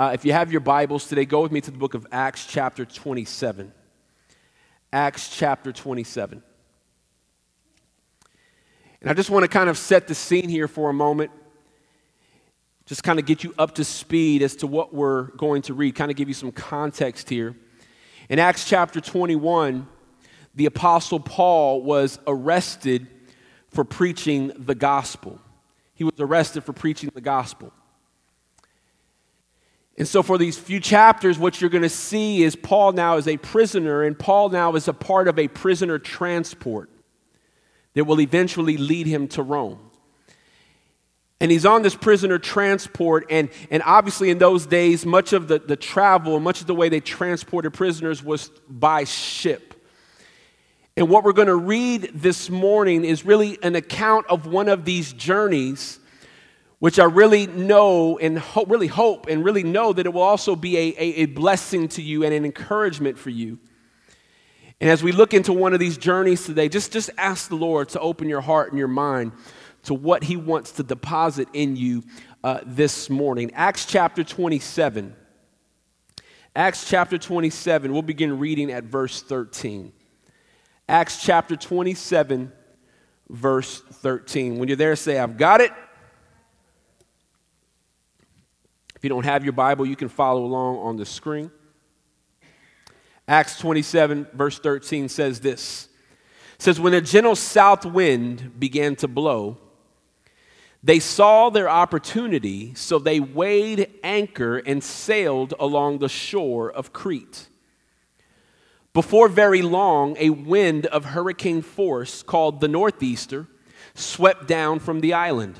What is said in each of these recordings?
Uh, if you have your Bibles today, go with me to the book of Acts, chapter 27. Acts, chapter 27. And I just want to kind of set the scene here for a moment, just kind of get you up to speed as to what we're going to read, kind of give you some context here. In Acts, chapter 21, the Apostle Paul was arrested for preaching the gospel. He was arrested for preaching the gospel. And so, for these few chapters, what you're going to see is Paul now is a prisoner, and Paul now is a part of a prisoner transport that will eventually lead him to Rome. And he's on this prisoner transport, and, and obviously, in those days, much of the, the travel, much of the way they transported prisoners was by ship. And what we're going to read this morning is really an account of one of these journeys which I really know and ho- really hope and really know that it will also be a, a, a blessing to you and an encouragement for you. And as we look into one of these journeys today, just, just ask the Lord to open your heart and your mind to what He wants to deposit in you uh, this morning. Acts chapter 27. Acts chapter 27, we'll begin reading at verse 13. Acts chapter 27, verse 13. When you're there, say, I've got it. If you don't have your Bible, you can follow along on the screen. Acts 27, verse 13 says this. It says, When a gentle south wind began to blow, they saw their opportunity, so they weighed anchor and sailed along the shore of Crete. Before very long, a wind of hurricane force called the Northeaster swept down from the island.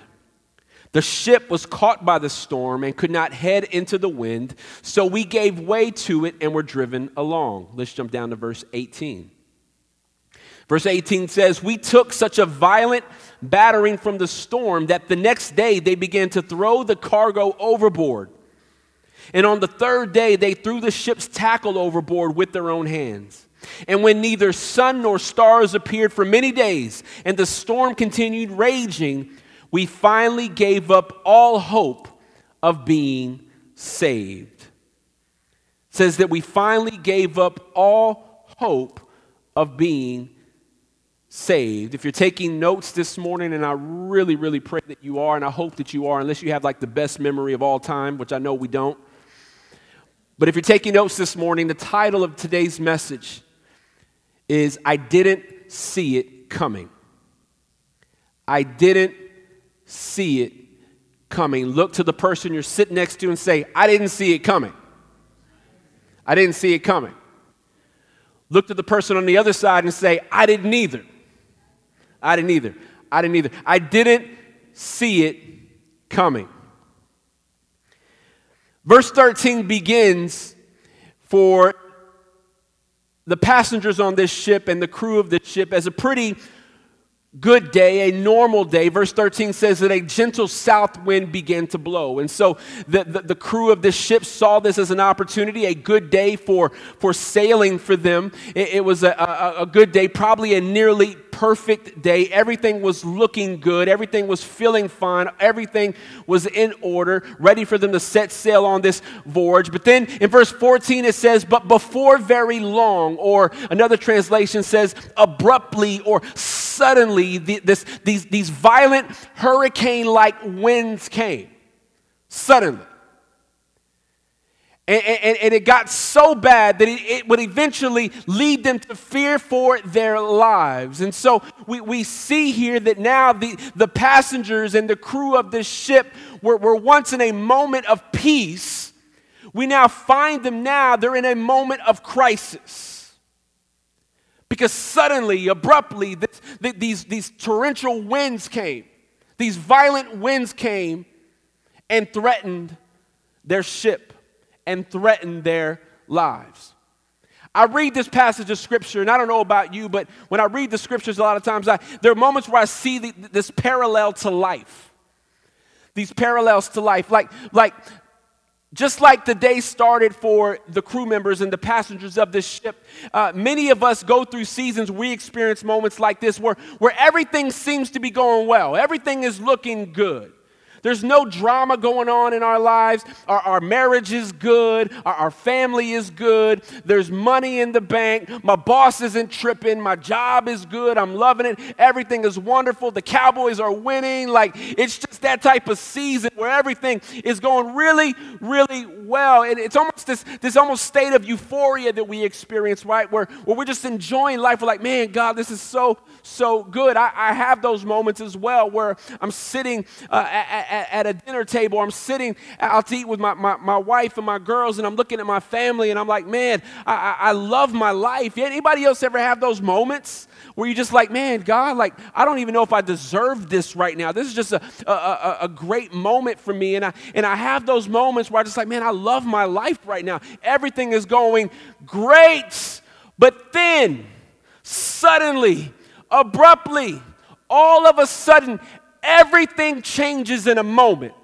The ship was caught by the storm and could not head into the wind, so we gave way to it and were driven along. Let's jump down to verse 18. Verse 18 says, We took such a violent battering from the storm that the next day they began to throw the cargo overboard. And on the third day, they threw the ship's tackle overboard with their own hands. And when neither sun nor stars appeared for many days, and the storm continued raging, we finally gave up all hope of being saved. It says that we finally gave up all hope of being saved. If you're taking notes this morning, and I really, really pray that you are, and I hope that you are, unless you have like the best memory of all time, which I know we don't. But if you're taking notes this morning, the title of today's message is I Didn't See It Coming. I didn't see it coming. Look to the person you're sitting next to and say, I didn't see it coming. I didn't see it coming. Look to the person on the other side and say, I didn't either. I didn't either. I didn't either. I didn't see it coming. Verse 13 begins for the passengers on this ship and the crew of this ship as a pretty good day, a normal day. Verse 13 says that a gentle south wind began to blow. And so the, the, the, crew of this ship saw this as an opportunity, a good day for, for sailing for them. It, it was a, a, a good day, probably a nearly perfect day. Everything was looking good. Everything was feeling fine. Everything was in order, ready for them to set sail on this voyage. But then in verse 14 it says, But before very long, or another translation says, abruptly or suddenly, the, this, these, these violent hurricane like winds came. Suddenly. And, and, and, it got so bad that it, it, would eventually lead them to fear for their lives. And so we, we see here that now the, the passengers and the crew of this ship were, were once in a moment of peace. We now find them now, they're in a moment of crisis. Because suddenly, abruptly, this, these, these torrential winds came, these violent winds came and threatened their ship and threaten their lives. I read this passage of scripture, and I don't know about you, but when I read the scriptures, a lot of times I, there are moments where I see the, this parallel to life. These parallels to life. Like, like, just like the day started for the crew members and the passengers of this ship, uh, many of us go through seasons, we experience moments like this where, where everything seems to be going well, everything is looking good. There's no drama going on in our lives. Our, our marriage is good. Our, our, family is good. There's money in the bank. My boss isn't tripping. My job is good. I'm loving it. Everything is wonderful. The Cowboys are winning. Like, it's just that type of season where everything is going really, really well. And it's almost this, this almost state of euphoria that we experience, right? Where, where we're just enjoying life. We're like, man, God, this is so, so good. I, I have those moments as well where I'm sitting uh, at, at, at, a dinner table, I'm sitting out to eat with my, my, my, wife and my girls, and I'm looking at my family, and I'm like, man, I, I, I love my life. Anybody else ever have those moments? where you're just like, man, God, like, I don't even know if I deserve this right now. This is just a, a, a, a, great moment for me. And I, and I have those moments where I just like, man, I love my life right now. Everything is going great. But then, suddenly, abruptly, all of a sudden, everything changes in a moment.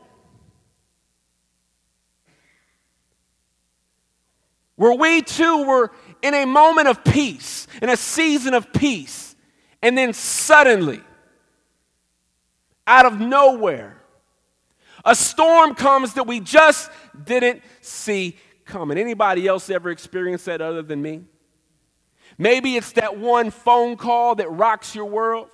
Where we too were in a moment of peace, in a season of peace, and then suddenly, out of nowhere, a storm comes that we just didn't see coming. Anybody else ever experienced that other than me? Maybe it's that one phone call that rocks your world.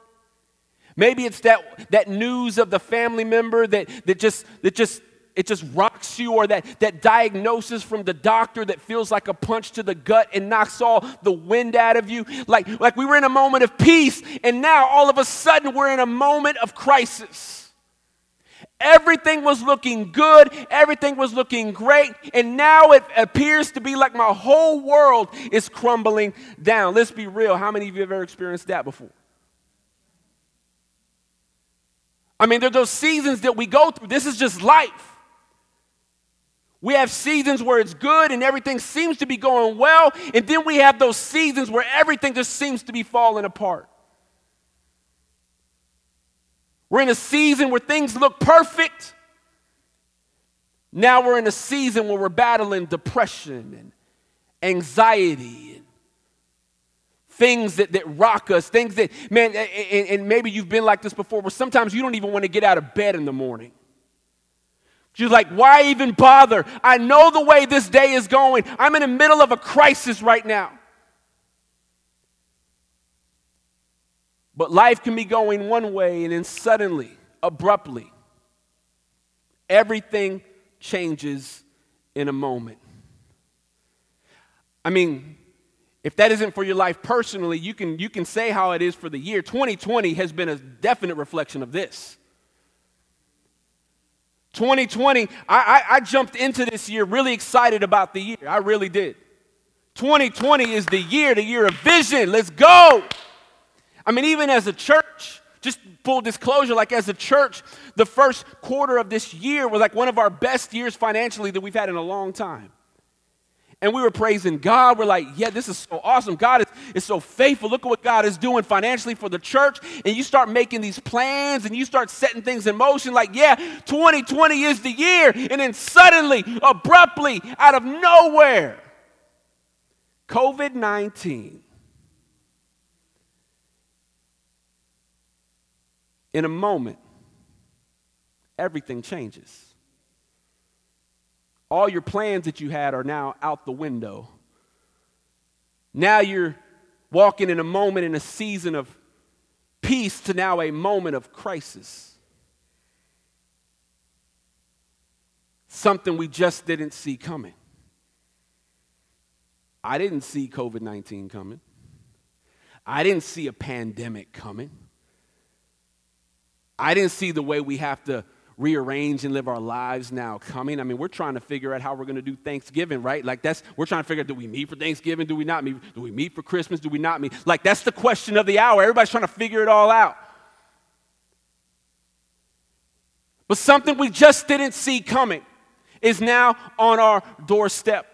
Maybe it's that, that news of the family member that, that, just, that just, it just rocks you, or that, that diagnosis from the doctor that feels like a punch to the gut and knocks all the wind out of you. Like, like we were in a moment of peace, and now all of a sudden we're in a moment of crisis. Everything was looking good, everything was looking great, and now it appears to be like my whole world is crumbling down. Let's be real. How many of you have ever experienced that before? I mean, there are those seasons that we go through. This is just life. We have seasons where it's good and everything seems to be going well, and then we have those seasons where everything just seems to be falling apart. We're in a season where things look perfect. Now we're in a season where we're battling depression and anxiety things that, that rock us, things that, man, and, and maybe you've been like this before, where sometimes you don't even want to get out of bed in the morning. You're like, why even bother? I know the way this day is going. I'm in the middle of a crisis right now. But life can be going one way, and then suddenly, abruptly, everything changes in a moment. I mean, if that isn't for your life personally, you can, you can say how it is for the year. 2020 has been a definite reflection of this. 2020, I, I, I, jumped into this year really excited about the year. I really did. 2020 is the year, the year of vision. Let's go. I mean, even as a church, just full disclosure, like as a church, the first quarter of this year was like one of our best years financially that we've had in a long time and we were praising God. We're like, yeah, this is so awesome. God is, is so faithful. Look at what God is doing financially for the church. And you start making these plans and you start setting things in motion like, yeah, 2020 is the year. And then suddenly, abruptly, out of nowhere, COVID 19. In a moment, everything changes. All your plans that you had are now out the window. Now you're walking in a moment, in a season of peace, to now a moment of crisis. Something we just didn't see coming. I didn't see COVID 19 coming. I didn't see a pandemic coming. I didn't see the way we have to rearrange and live our lives now coming. I mean, we're trying to figure out how we're going to do Thanksgiving, right? Like that's we're trying to figure out do we meet for Thanksgiving? Do we not meet? Do we meet for Christmas? Do we not meet? Like that's the question of the hour. Everybody's trying to figure it all out. But something we just didn't see coming is now on our doorstep.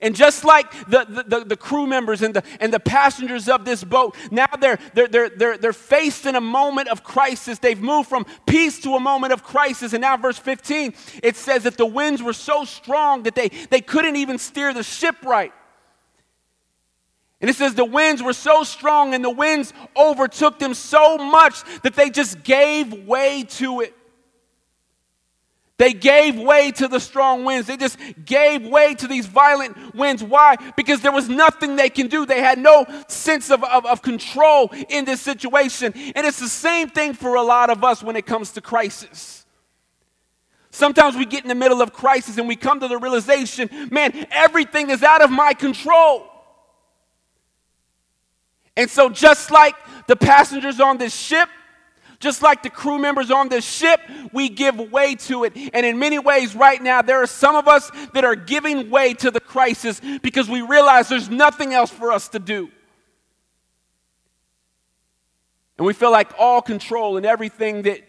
And just like the, the, the, crew members and the, and the passengers of this boat, now they're, they're, they're, they're, they're faced in a moment of crisis. They've moved from peace to a moment of crisis. And now, verse 15, it says that the winds were so strong that they, they couldn't even steer the ship right. And it says the winds were so strong and the winds overtook them so much that they just gave way to it. They gave way to the strong winds. They just gave way to these violent winds. Why? Because there was nothing they can do. They had no sense of, of, of, control in this situation. And it's the same thing for a lot of us when it comes to crisis. Sometimes we get in the middle of crisis and we come to the realization man, everything is out of my control. And so, just like the passengers on this ship, just like the crew members on this ship, we give way to it. And in many ways, right now, there are some of us that are giving way to the crisis because we realize there's nothing else for us to do. And we feel like all control and everything that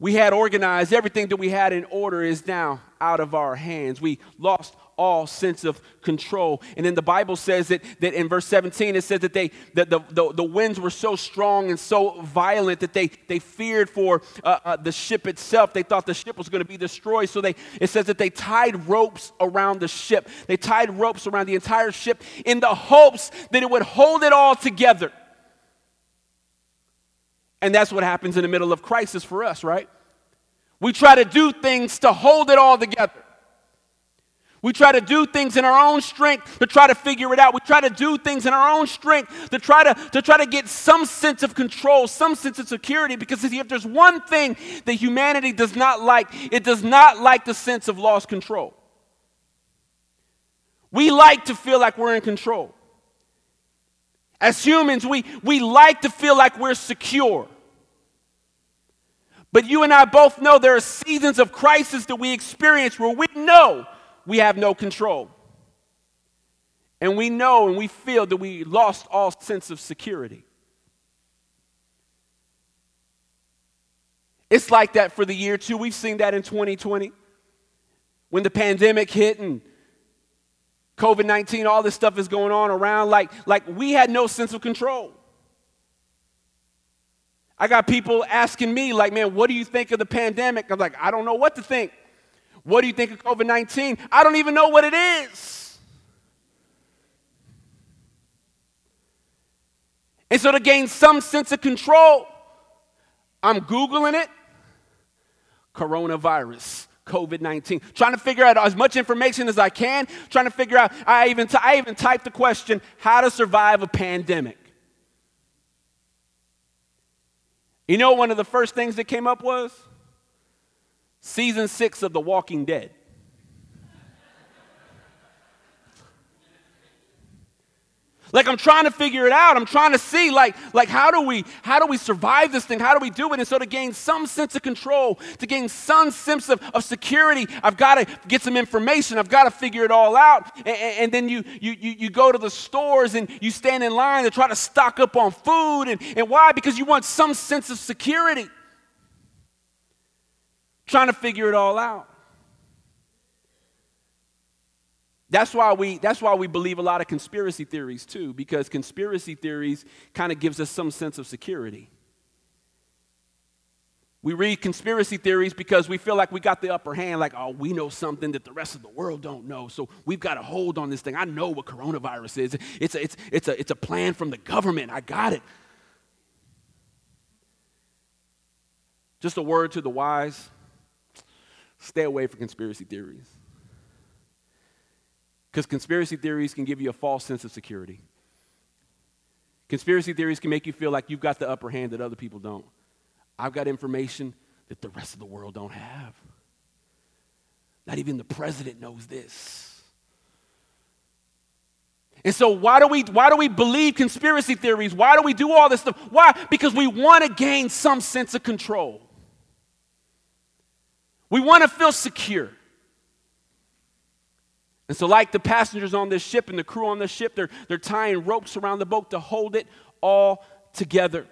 we had organized, everything that we had in order is now out of our hands. We lost all sense of control. And then the Bible says that, that in verse 17, it says that, they, that the, the, the winds were so strong and so violent that they, they feared for uh, uh, the ship itself. They thought the ship was going to be destroyed. So they, it says that they tied ropes around the ship. They tied ropes around the entire ship in the hopes that it would hold it all together. And that's what happens in the middle of crisis for us, right? We try to do things to hold it all together. We try to do things in our own strength to try to figure it out. We try to do things in our own strength to try to, to try to get some sense of control, some sense of security. Because if there's one thing that humanity does not like, it does not like the sense of lost control. We like to feel like we're in control. As humans, we, we like to feel like we're secure. But you and I both know there are seasons of crisis that we experience where we know we have no control. And we know and we feel that we lost all sense of security. It's like that for the year too. We've seen that in 2020 when the pandemic hit and COVID 19, all this stuff is going on around. Like, like we had no sense of control. I got people asking me, like, man, what do you think of the pandemic? I'm like, I don't know what to think. What do you think of COVID 19? I don't even know what it is. And so, to gain some sense of control, I'm Googling it coronavirus. COVID 19. Trying to figure out as much information as I can, trying to figure out, I even, t- I even typed the question, how to survive a pandemic. You know, one of the first things that came up was? season six of The Walking Dead. Like I'm trying to figure it out. I'm trying to see like, like how do we how do we survive this thing? How do we do it? And so to gain some sense of control, to gain some sense of, of security, I've got to get some information. I've got to figure it all out. And, and, then you, you you you go to the stores and you stand in line to try to stock up on food. And, and why? Because you want some sense of security trying to figure it all out. That's why we that's why we believe a lot of conspiracy theories too because conspiracy theories kind of gives us some sense of security. We read conspiracy theories because we feel like we got the upper hand like oh we know something that the rest of the world don't know so we've got a hold on this thing. I know what coronavirus is. It's a, it's it's a it's a plan from the government. I got it. Just a word to the wise Stay away from conspiracy theories. Because conspiracy theories can give you a false sense of security. Conspiracy theories can make you feel like you've got the upper hand that other people don't. I've got information that the rest of the world don't have. Not even the president knows this. And so why do we why do we believe conspiracy theories? Why do we do all this stuff? Why? Because we want to gain some sense of control. We want to feel secure. And so, like the passengers on this ship and the crew on this ship, they're, they're tying ropes around the boat to hold it all together.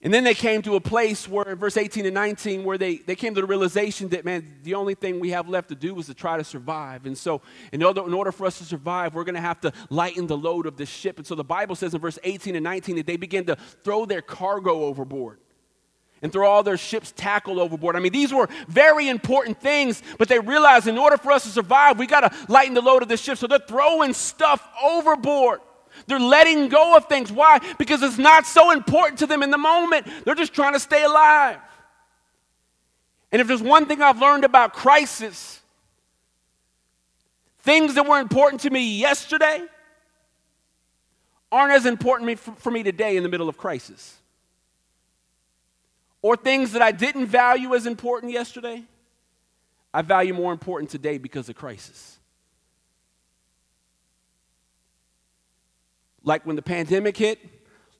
And then they came to a place where, in verse 18 and 19, where they, they came to the realization that, man, the only thing we have left to do is to try to survive. And so, in order, in order for us to survive, we're going to have to lighten the load of this ship. And so, the Bible says in verse 18 and 19 that they began to throw their cargo overboard and throw all their ship's tackle overboard. I mean, these were very important things, but they realized in order for us to survive, we got to lighten the load of the ship. So they're throwing stuff overboard. They're letting go of things. Why? Because it's not so important to them in the moment. They're just trying to stay alive. And if there's one thing I've learned about crisis, things that were important to me yesterday aren't as important for me today in the middle of crisis. Or things that I didn't value as important yesterday, I value more important today because of crisis. Like when the pandemic hit,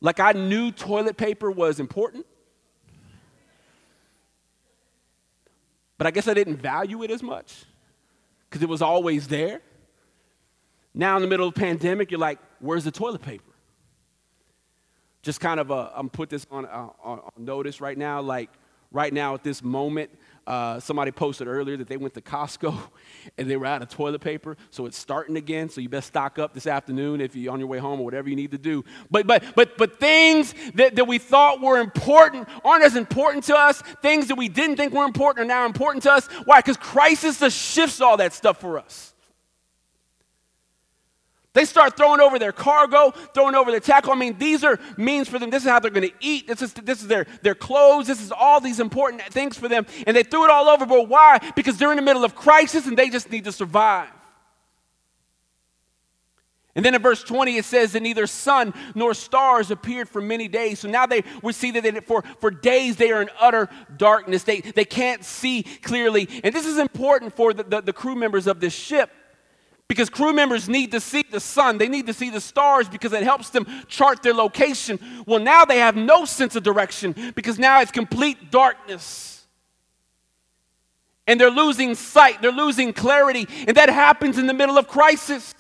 like I knew toilet paper was important. But I guess I didn't value it as much because it was always there. Now, in the middle of the pandemic, you're like, where's the toilet paper? Just kind of, a, I'm put this on, uh, on, on notice right now. Like, right now at this moment, uh, somebody posted earlier that they went to Costco and they were out of toilet paper, so it's starting again. So you best stock up this afternoon if you're on your way home or whatever you need to do. But but but but things that, that we thought were important aren't as important to us. Things that we didn't think were important are now important to us. Why? Because crisis shifts all that stuff for us. They start throwing over their cargo, throwing over their tackle. I mean, these are means for them. This is how they're going to eat. This is, this is their, their clothes. This is all these important things for them. And they threw it all over. But why? Because they're in the middle of crisis and they just need to survive. And then in verse 20, it says that neither sun nor stars appeared for many days. So now they we see that they, for, for days they are in utter darkness. They, they can't see clearly. And this is important for the, the, the crew members of this ship because crew members need to see the sun, they need to see the stars because it helps them chart their location. Well, now they have no sense of direction because now it's complete darkness. And they're losing sight, they're losing clarity, and that happens in the middle of crisis.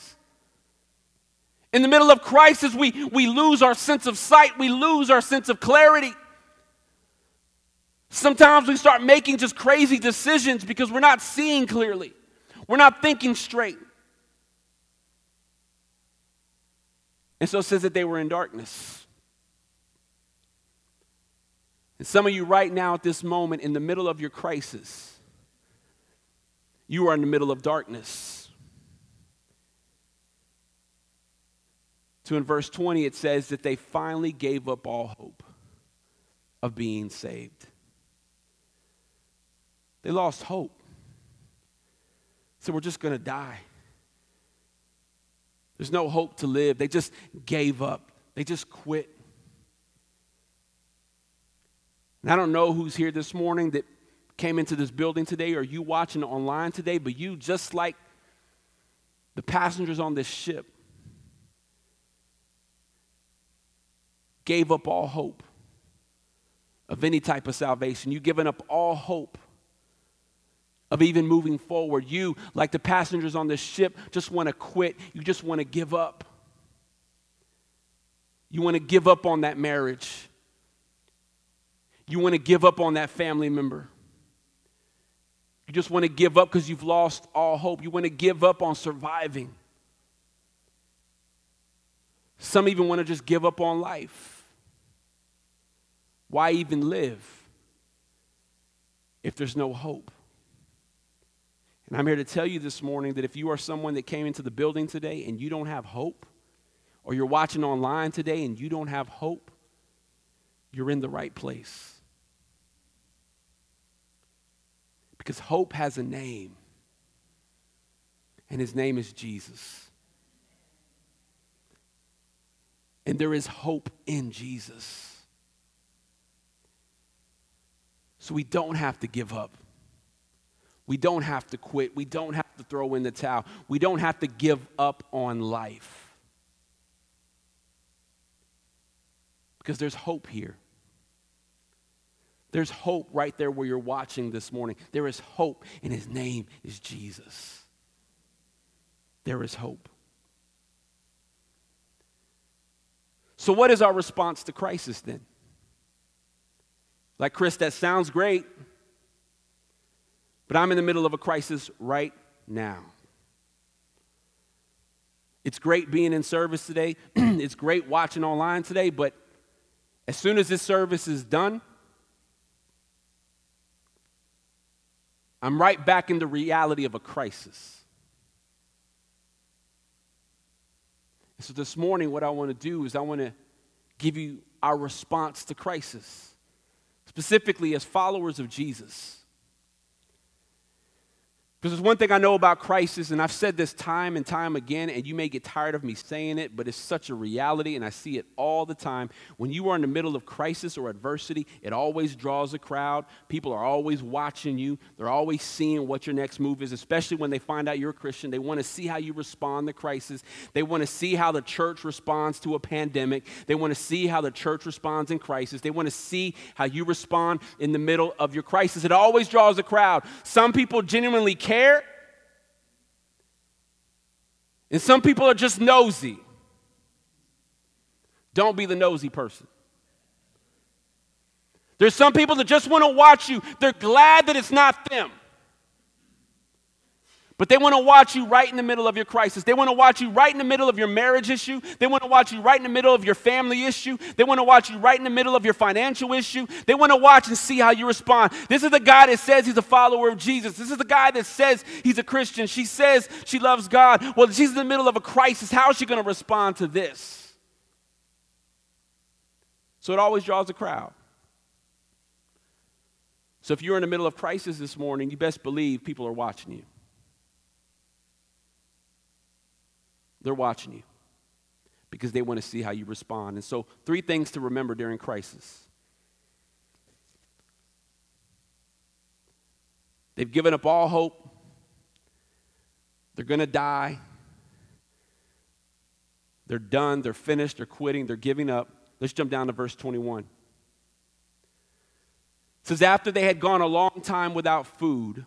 In the middle of crisis, we, we lose our sense of sight, we lose our sense of clarity. Sometimes we start making just crazy decisions because we're not seeing clearly, we're not thinking straight. And so it says that they were in darkness. And some of you, right now, at this moment, in the middle of your crisis, you are in the middle of darkness. So in verse 20, it says that they finally gave up all hope of being saved. They lost hope. So we're just going to die. There's no hope to live. They just gave up, they just quit. And I don't know who's here this morning that came into this building today or you watching online today, but you, just like the passengers on this ship, gave up all hope of any type of salvation. You've given up all hope of even moving forward. You, like the passengers on this ship, just want to quit. You just want to give up. You want to give up on that marriage. You want to give up on that family member. You just want to give up because you've lost all hope. You want to give up on surviving. Some even want to just give up on life. Why even live if there's no hope? And I'm here to tell you this morning that if you are someone that came into the building today and you don't have hope, or you're watching online today and you don't have hope, you're in the right place. Because hope has a name, and his name is Jesus. And there is hope in Jesus. So we don't have to give up. We don't have to quit. We don't have to throw in the towel. We don't have to give up on life. Because there's hope here. There's hope right there where you're watching this morning. There is hope, and his name is Jesus. There is hope. So, what is our response to crisis then? Like, Chris, that sounds great. But I'm in the middle of a crisis right now. It's great being in service today. it's great watching online today, but as soon as this service is done, I'm right back in the reality of a crisis. so this morning, what I want to do is I want to give you our response to crisis, specifically as followers of Jesus. Because there's one thing I know about crisis, and I've said this time and time again, and you may get tired of me saying it, but it's such a reality, and I see it all the time. When you are in the middle of crisis or adversity, it always draws a crowd. People are always watching you, they're always seeing what your next move is, especially when they find out you're a Christian. They want to see how you respond to crisis, they want to see how the church responds to a pandemic, they want to see how the church responds in crisis, they want to see how you respond in the middle of your crisis. It always draws a crowd. Some people genuinely care. And some people are just nosy. Don't be the nosy person. There's some people that just want to watch you. They're glad that it's not them. But they want to watch you right in the middle of your crisis. They want to watch you right in the middle of your marriage issue. They want to watch you right in the middle of your family issue. They want to watch you right in the middle of your financial issue. They want to watch and see how you respond. This is the guy that says he's a follower of Jesus. This is the guy that says he's a Christian. She says she loves God. Well, she's in the middle of a crisis. How is she going to respond to this? So it always draws a crowd. So if you're in the middle of crisis this morning, you best believe people are watching you. They're watching you because they want to see how you respond. And so, three things to remember during crisis. They've given up all hope. They're going to die. They're done. They're finished. They're quitting. They're giving up. Let's jump down to verse 21. It says, After they had gone a long time without food,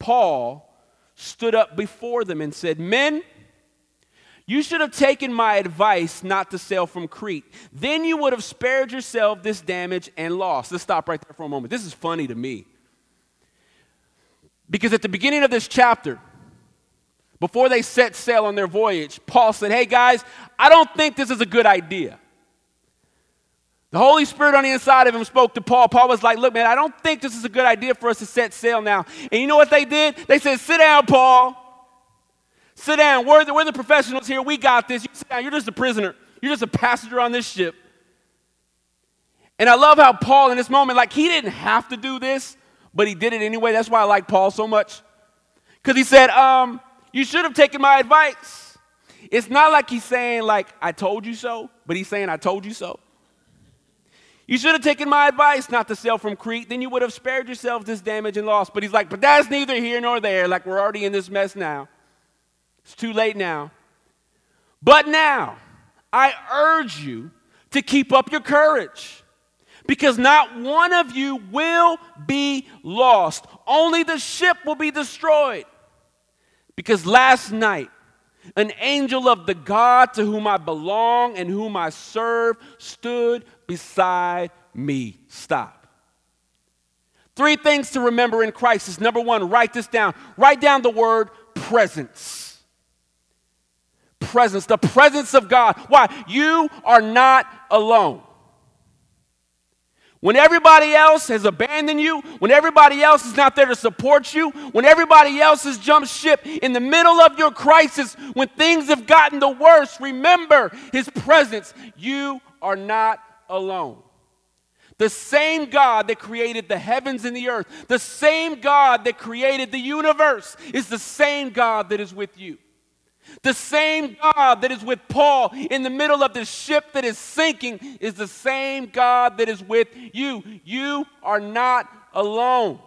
Paul stood up before them and said, Men, you should have taken my advice not to sail from Crete. Then you would have spared yourself this damage and loss. Let's stop right there for a moment. This is funny to me. Because at the beginning of this chapter, before they set sail on their voyage, Paul said, Hey guys, I don't think this is a good idea. The Holy Spirit on the inside of him spoke to Paul. Paul was like, Look, man, I don't think this is a good idea for us to set sail now. And you know what they did? They said, Sit down, Paul. Sit down. We're the, we're the professionals here. We got this. You sit down. You're just a prisoner. You're just a passenger on this ship. And I love how Paul, in this moment, like he didn't have to do this, but he did it anyway. That's why I like Paul so much. Because he said, um, You should have taken my advice. It's not like he's saying, like, I told you so, but he's saying, I told you so. You should have taken my advice not to sail from Crete. Then you would have spared yourself this damage and loss. But he's like, But that's neither here nor there. Like, we're already in this mess now. It's too late now. But now, I urge you to keep up your courage because not one of you will be lost. Only the ship will be destroyed. Because last night, an angel of the God to whom I belong and whom I serve stood beside me. Stop. Three things to remember in crisis. Number one, write this down. Write down the word presence presence, the presence of God. Why? You are not alone. When everybody else has abandoned you, when everybody else is not there to support you, when everybody else has jumped ship in the middle of your crisis, when things have gotten the worst, remember his presence. You are not alone. The same God that created the heavens and the earth, the same God that created the universe, is the same God that is with you. The same God that is with Paul in the middle of the ship that is sinking is the same God that is with you. You are not alone.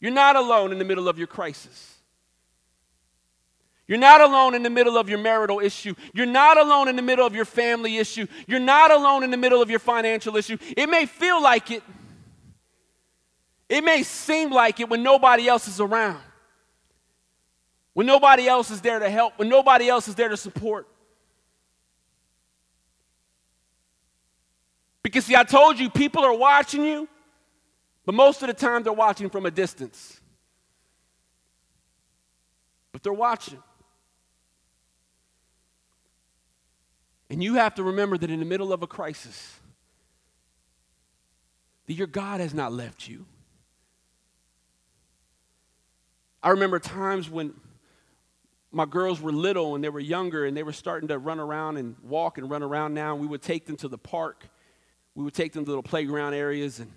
You're not alone in the middle of your crisis. You're not alone in the middle of your marital issue. You're not alone in the middle of your family issue. You're not alone in the middle of your financial issue. It may feel like it, it may seem like it when nobody else is around when nobody else is there to help, when nobody else is there to support. Because, see, I told you, people are watching you, but most of the time they're watching from a distance. But they're watching. And you have to remember that in the middle of a crisis, that your God has not left you. I remember times when my girls were little and they were younger and they were starting to run around and walk and run around now. And we would take them to the park. We would take them to little playground areas and,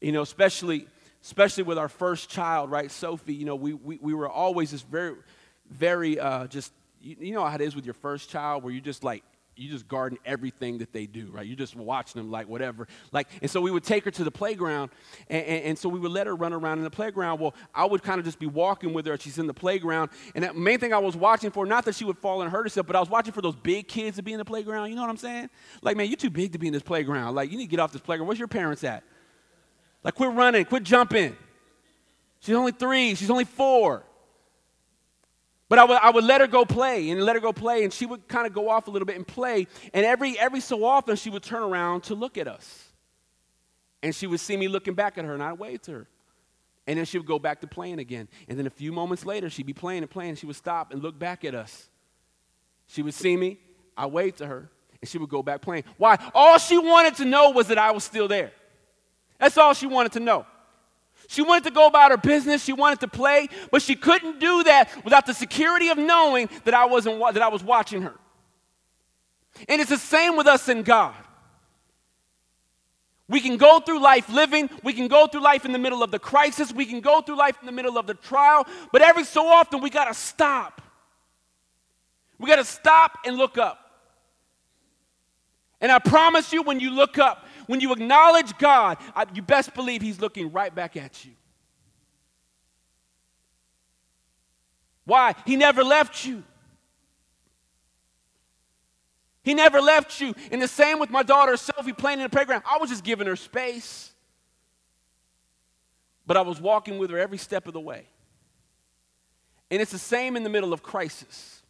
you know, especially especially with our first child, right, Sophie, you know, we, we, we were always just very, very, uh, just, you, you know how it is with your first child where you're just like, you just garden everything that they do, right? You're just watching them like whatever. Like, and so we would take her to the playground, and, and, and so we would let her run around in the playground. Well, I would kind of just be walking with her as she's in the playground. And the main thing I was watching for, not that she would fall and hurt herself, but I was watching for those big kids to be in the playground. You know what I'm saying? Like, man, you're too big to be in this playground. Like, you need to get off this playground. Where's your parents at? Like, quit running, quit jumping. She's only three, she's only four. But I would, I would let her go play and let her go play, and she would kind of go off a little bit and play. And every, every so often, she would turn around to look at us. And she would see me looking back at her, and I'd wave to her. And then she would go back to playing again. And then a few moments later, she'd be playing and playing, and she would stop and look back at us. She would see me, I wave to her, and she would go back playing. Why? All she wanted to know was that I was still there. That's all she wanted to know. She wanted to go about her business, she wanted to play, but she couldn't do that without the security of knowing that I wasn't that I was watching her. And it's the same with us in God. We can go through life living, we can go through life in the middle of the crisis, we can go through life in the middle of the trial, but every so often we got to stop. We got to stop and look up. And I promise you, when you look up, when you acknowledge God, I, you best believe He's looking right back at you. Why? He never left you. He never left you. And the same with my daughter Sophie playing in the playground. I was just giving her space. But I was walking with her every step of the way. And it's the same in the middle of crisis.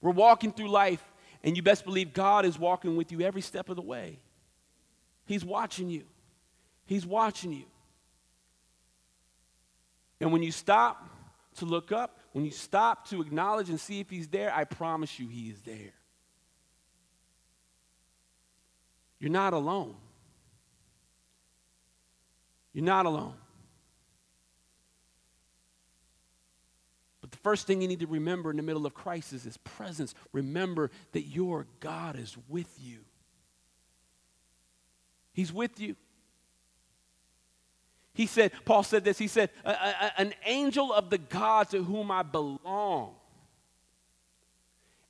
We're walking through life and you best believe God is walking with you every step of the way. He's watching you. He's watching you. And when you stop to look up, when you stop to acknowledge and see if He's there, I promise you He is there. You're not alone. You're not alone. The first thing you need to remember in the middle of crisis is presence. Remember that your God is with you. He's with you. He said, Paul said this, he said, an angel of the God to whom I belong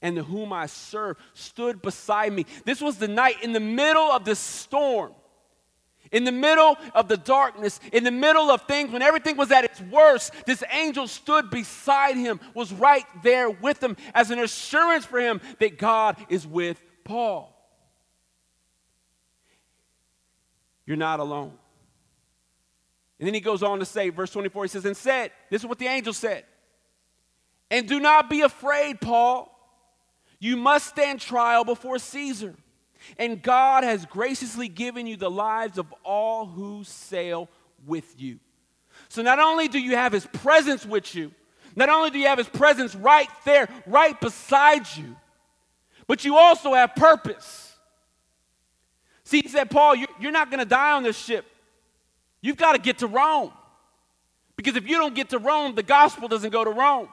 and to whom I serve stood beside me. This was the night in the middle of the storm. In the middle of the darkness, in the middle of things, when everything was at its worst, this angel stood beside him, was right there with him as an assurance for him that God is with Paul. You're not alone. And then he goes on to say, verse 24, he says, And said, this is what the angel said, and do not be afraid, Paul. You must stand trial before Caesar. And God has graciously given you the lives of all who sail with you. So not only do you have his presence with you, not only do you have his presence right there, right beside you, but you also have purpose. See, he said, Paul, you're not going to die on this ship. You've got to get to Rome. Because if you don't get to Rome, the gospel doesn't go to Rome.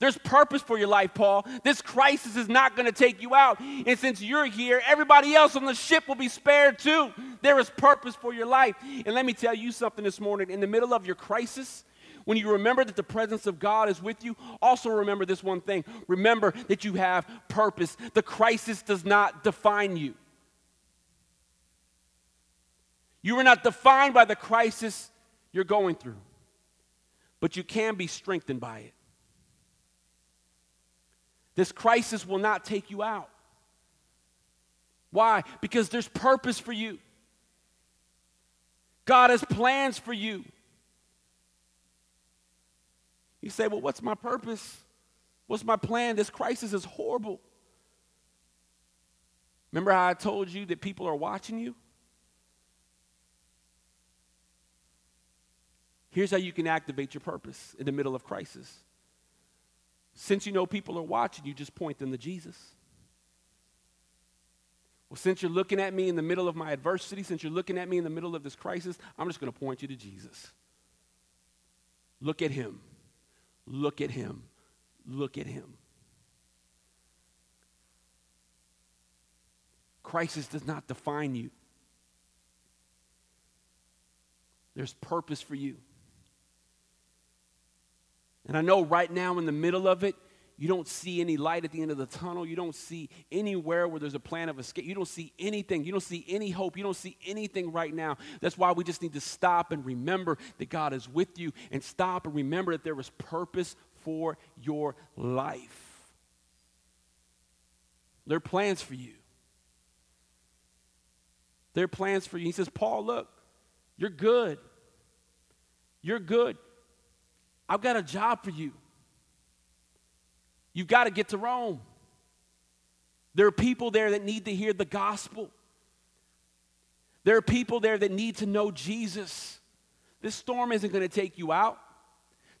There's purpose for your life, Paul. This crisis is not going to take you out. And since you're here, everybody else on the ship will be spared too. There is purpose for your life. And let me tell you something this morning. In the middle of your crisis, when you remember that the presence of God is with you, also remember this one thing. Remember that you have purpose. The crisis does not define you. You are not defined by the crisis you're going through, but you can be strengthened by it. This crisis will not take you out. Why? Because there's purpose for you. God has plans for you. You say, Well, what's my purpose? What's my plan? This crisis is horrible. Remember how I told you that people are watching you? Here's how you can activate your purpose in the middle of crisis. Since you know people are watching, you just point them to Jesus. Well, since you're looking at me in the middle of my adversity, since you're looking at me in the middle of this crisis, I'm just going to point you to Jesus. Look at him. Look at him. Look at him. Crisis does not define you. There's purpose for you. And I know right now in the middle of it, you don't see any light at the end of the tunnel. You don't see anywhere where there's a plan of escape. You don't see anything. You don't see any hope. You don't see anything right now. That's why we just need to stop and remember that God is with you and stop and remember that there is purpose for your life. There are plans for you. There are plans for you. He says, Paul, look, you're good. You're good. I've got a job for you. You've got to get to Rome. There are people there that need to hear the gospel. There are people there that need to know Jesus. This storm isn't going to take you out.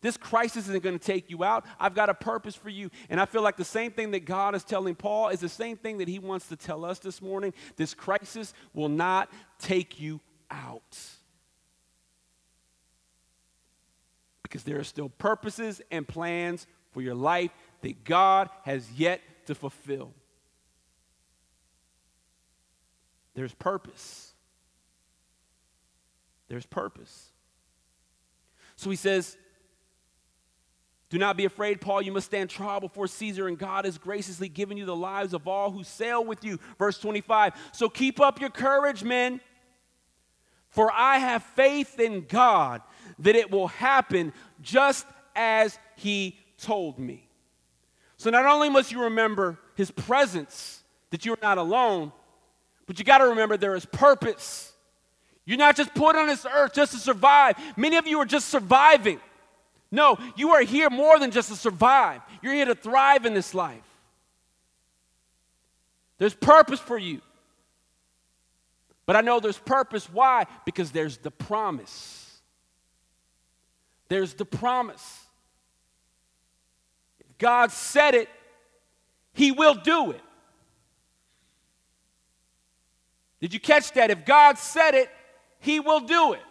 This crisis isn't going to take you out. I've got a purpose for you. And I feel like the same thing that God is telling Paul is the same thing that he wants to tell us this morning. This crisis will not take you out. Because there are still purposes and plans for your life that God has yet to fulfill. There's purpose. There's purpose. So he says, Do not be afraid, Paul. You must stand trial before Caesar, and God has graciously given you the lives of all who sail with you. Verse 25. So keep up your courage, men. For I have faith in God that it will happen just as He told me. So not only must you remember his presence, that you are not alone, but you got to remember there is purpose. You're not just put on this earth just to survive. Many of you are just surviving. No, you are here more than just to survive. You're here to thrive in this life. There's purpose for you. But I know there's purpose. Why? Because there's the promise. There's the promise. If God said it, He will do it. Did you catch that? If God said it, He will do it.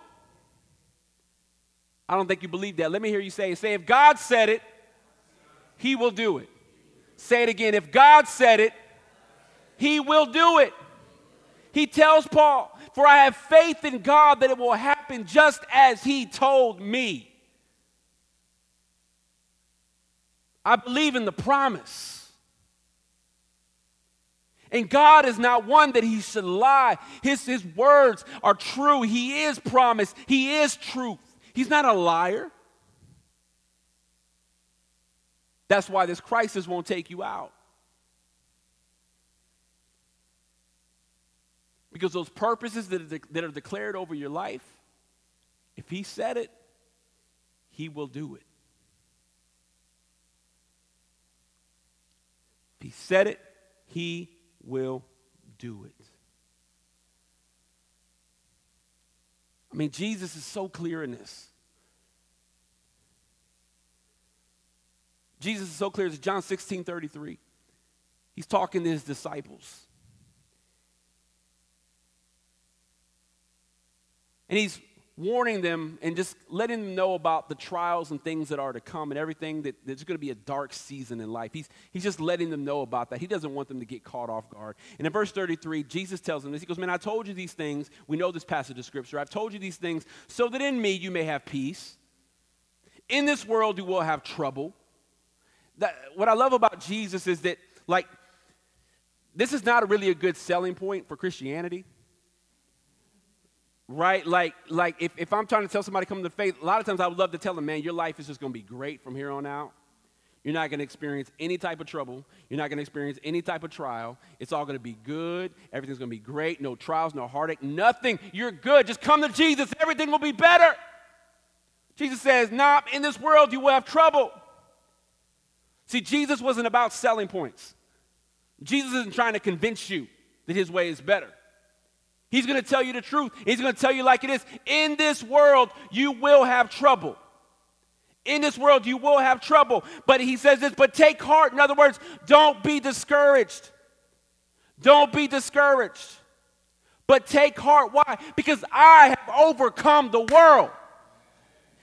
I don't think you believe that. Let me hear you say it. Say, if God said it, He will do it. Say it again. If God said it, He will do it. He tells Paul, For I have faith in God that it will happen just as He told me. I believe in the promise. And God is not one that he should lie. His, his words are true. He is promise. He is truth. He's not a liar. That's why this crisis won't take you out. Because those purposes that are, de- that are declared over your life, if He said it, He will do it. If he said it, he will do it. I mean, Jesus is so clear in this. Jesus is so clear. It's John 16 33. He's talking to his disciples. And he's warning them and just letting them know about the trials and things that are to come and everything that there's going to be a dark season in life. He's, he's just letting them know about that. He doesn't want them to get caught off guard. And in verse 33, Jesus tells them this. He goes, Man, I told you these things. We know this passage of scripture. I've told you these things so that in me you may have peace. In this world you will have trouble. That, what I love about Jesus is that, like, this is not really a good selling point for Christianity right? Like, like if, if I'm trying to tell somebody come to faith, a lot of times I would love to tell them, man, your life is just going to be great from here on out. You're not going to experience any type of trouble. You're not going to experience any type of trial. It's all going to be good. Everything's going to be great. No trials, no heartache, nothing. You're good. Just come to Jesus. Everything will be better. Jesus says, Nah, in this world you will have trouble. See, Jesus wasn't about selling points. Jesus isn't trying to convince you that his way is better. He's going to tell you the truth. He's going to tell you like it is. In this world, you will have trouble. In this world, you will have trouble. But he says this, but take heart. In other words, don't be discouraged. Don't be discouraged. But take heart. Why? Because I have overcome the world.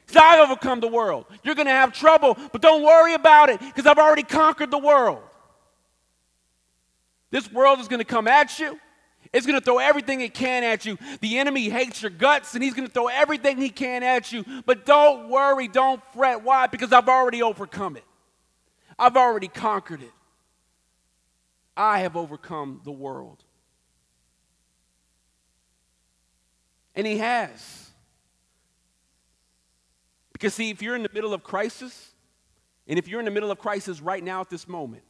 Because I've overcome the world. You're going to have trouble, but don't worry about it because I've already conquered the world. This world is going to come at you. It's going to throw everything it can at you. The enemy hates your guts and he's going to throw everything he can at you. But don't worry, don't fret. Why? Because I've already overcome it, I've already conquered it. I have overcome the world. And he has. Because, see, if you're in the middle of crisis, and if you're in the middle of crisis right now at this moment,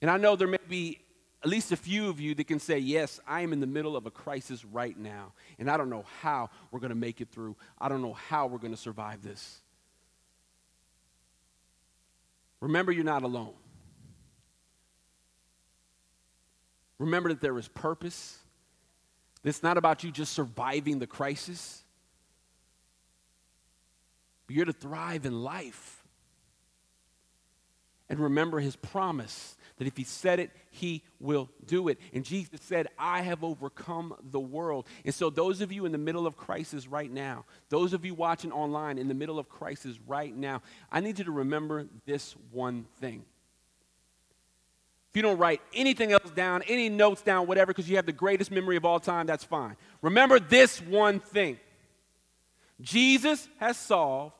and I know there may be at least a few of you that can say, Yes, I am in the middle of a crisis right now, and I don't know how we're going to make it through. I don't know how we're going to survive this. Remember, you're not alone. Remember that there is purpose. It's not about you just surviving the crisis, but you're to thrive in life. And remember his promise that if he said it, he will do it. And Jesus said, I have overcome the world. And so, those of you in the middle of crisis right now, those of you watching online in the middle of crisis right now, I need you to remember this one thing. If you don't write anything else down, any notes down, whatever, because you have the greatest memory of all time, that's fine. Remember this one thing Jesus has solved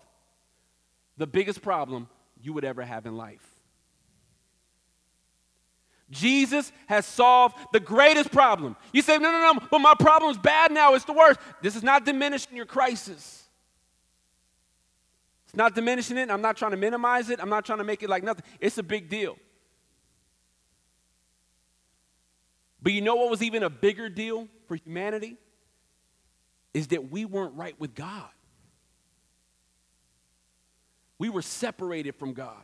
the biggest problem you would ever have in life. Jesus has solved the greatest problem. You say, no, no, no, but my problem's bad now. It's the worst. This is not diminishing your crisis. It's not diminishing it. I'm not trying to minimize it. I'm not trying to make it like nothing. It's a big deal. But you know what was even a bigger deal for humanity? Is that we weren't right with God. We were separated from God.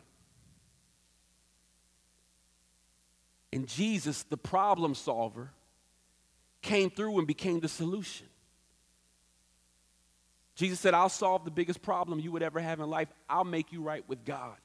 And Jesus, the problem solver, came through and became the solution. Jesus said, I'll solve the biggest problem you would ever have in life. I'll make you right with God.